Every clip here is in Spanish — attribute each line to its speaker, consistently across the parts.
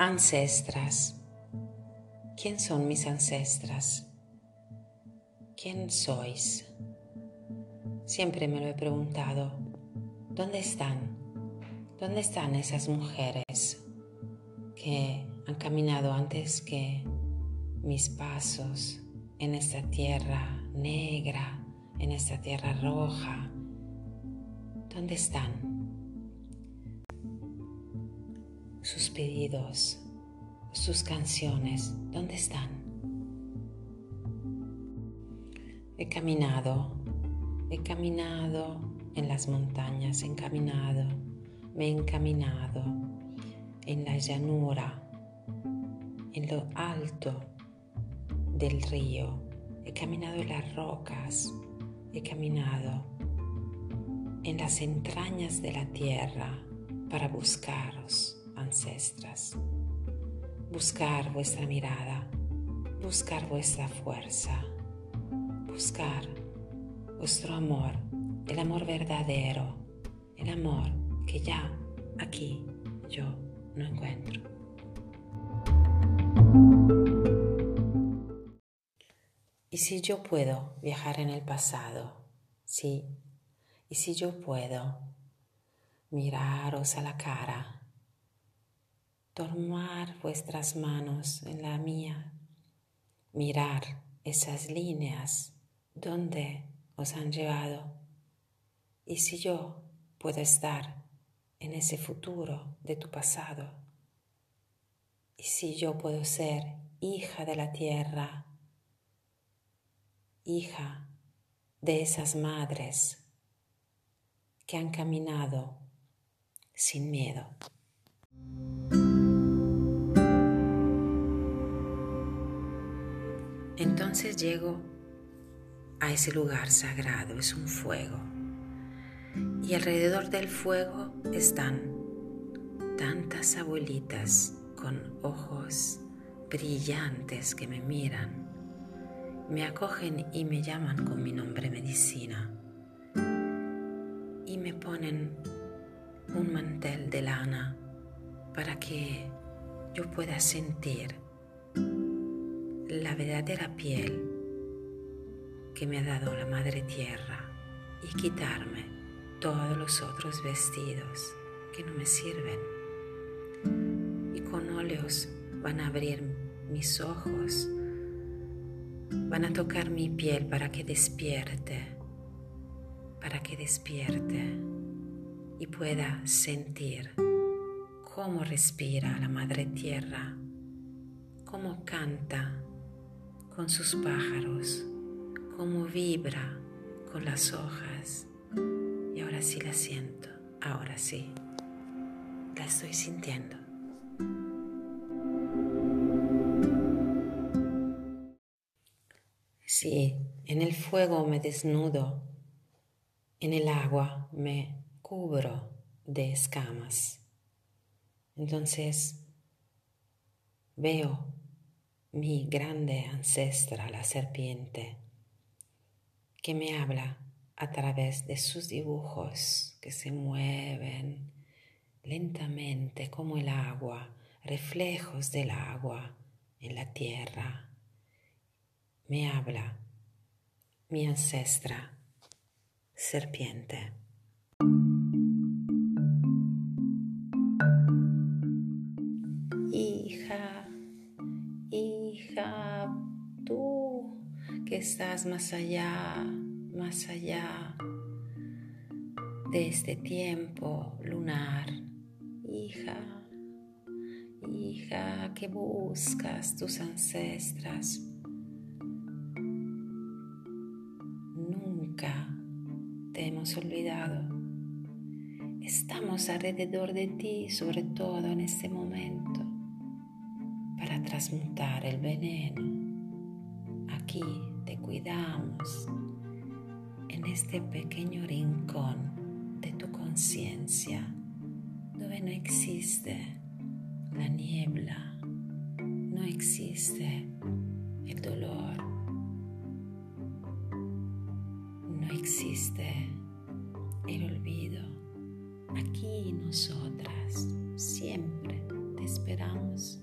Speaker 1: Ancestras. ¿Quién son mis ancestras? ¿Quién sois? Siempre me lo he preguntado. ¿Dónde están? ¿Dónde están esas mujeres que han caminado antes que mis pasos en esta tierra negra, en esta tierra roja? ¿Dónde están? Sus pedidos, sus canciones, ¿dónde están? He caminado, he caminado en las montañas, he caminado, me he encaminado en la llanura, en lo alto del río, he caminado en las rocas, he caminado en las entrañas de la tierra para buscaros ancestras. Buscar vuestra mirada, buscar vuestra fuerza, buscar vuestro amor, el amor verdadero, el amor que ya aquí yo no encuentro. ¿Y si yo puedo viajar en el pasado? Sí. ¿Y si yo puedo miraros a la cara tomar vuestras manos en la mía, mirar esas líneas donde os han llevado y si yo puedo estar en ese futuro de tu pasado y si yo puedo ser hija de la tierra, hija de esas madres que han caminado sin miedo. Entonces llego a ese lugar sagrado, es un fuego. Y alrededor del fuego están tantas abuelitas con ojos brillantes que me miran, me acogen y me llaman con mi nombre medicina y me ponen un mantel de lana para que yo pueda sentir la verdadera piel que me ha dado la Madre Tierra y quitarme todos los otros vestidos que no me sirven. Y con óleos van a abrir mis ojos, van a tocar mi piel para que despierte, para que despierte y pueda sentir cómo respira la Madre Tierra, cómo canta con sus pájaros, cómo vibra con las hojas. Y ahora sí la siento, ahora sí, la estoy sintiendo. Sí, en el fuego me desnudo, en el agua me cubro de escamas. Entonces veo mi grande ancestra, la serpiente, que me habla a través de sus dibujos que se mueven lentamente como el agua, reflejos del agua en la tierra. Me habla mi ancestra, serpiente. Que estás más allá, más allá de este tiempo lunar. Hija, hija, que buscas tus ancestras. Nunca te hemos olvidado. Estamos alrededor de ti, sobre todo en este momento, para transmutar el veneno aquí te cuidamos en este pequeño rincón de tu conciencia donde no existe la niebla, no existe el dolor, no existe el olvido. Aquí nosotras siempre te esperamos.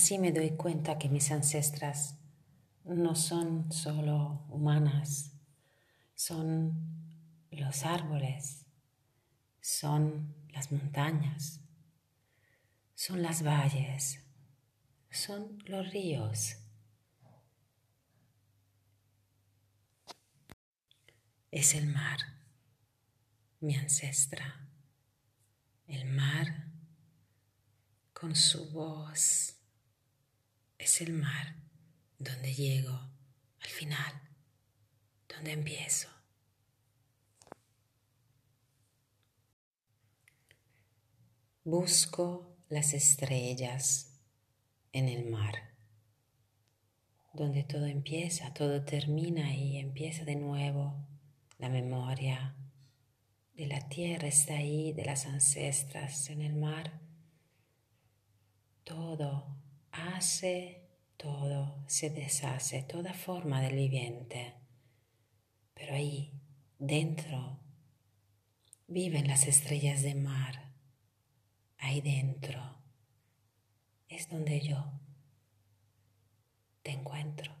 Speaker 1: Así me doy cuenta que mis ancestras no son solo humanas, son los árboles, son las montañas, son las valles, son los ríos. Es el mar, mi ancestra, el mar con su voz. Es el mar donde llego al final, donde empiezo. Busco las estrellas en el mar, donde todo empieza, todo termina y empieza de nuevo. La memoria de la tierra está ahí, de las ancestras en el mar. Todo hace, todo se deshace, toda forma del viviente. Pero ahí, dentro, viven las estrellas de mar ahí dentro es donde yo te encuentro.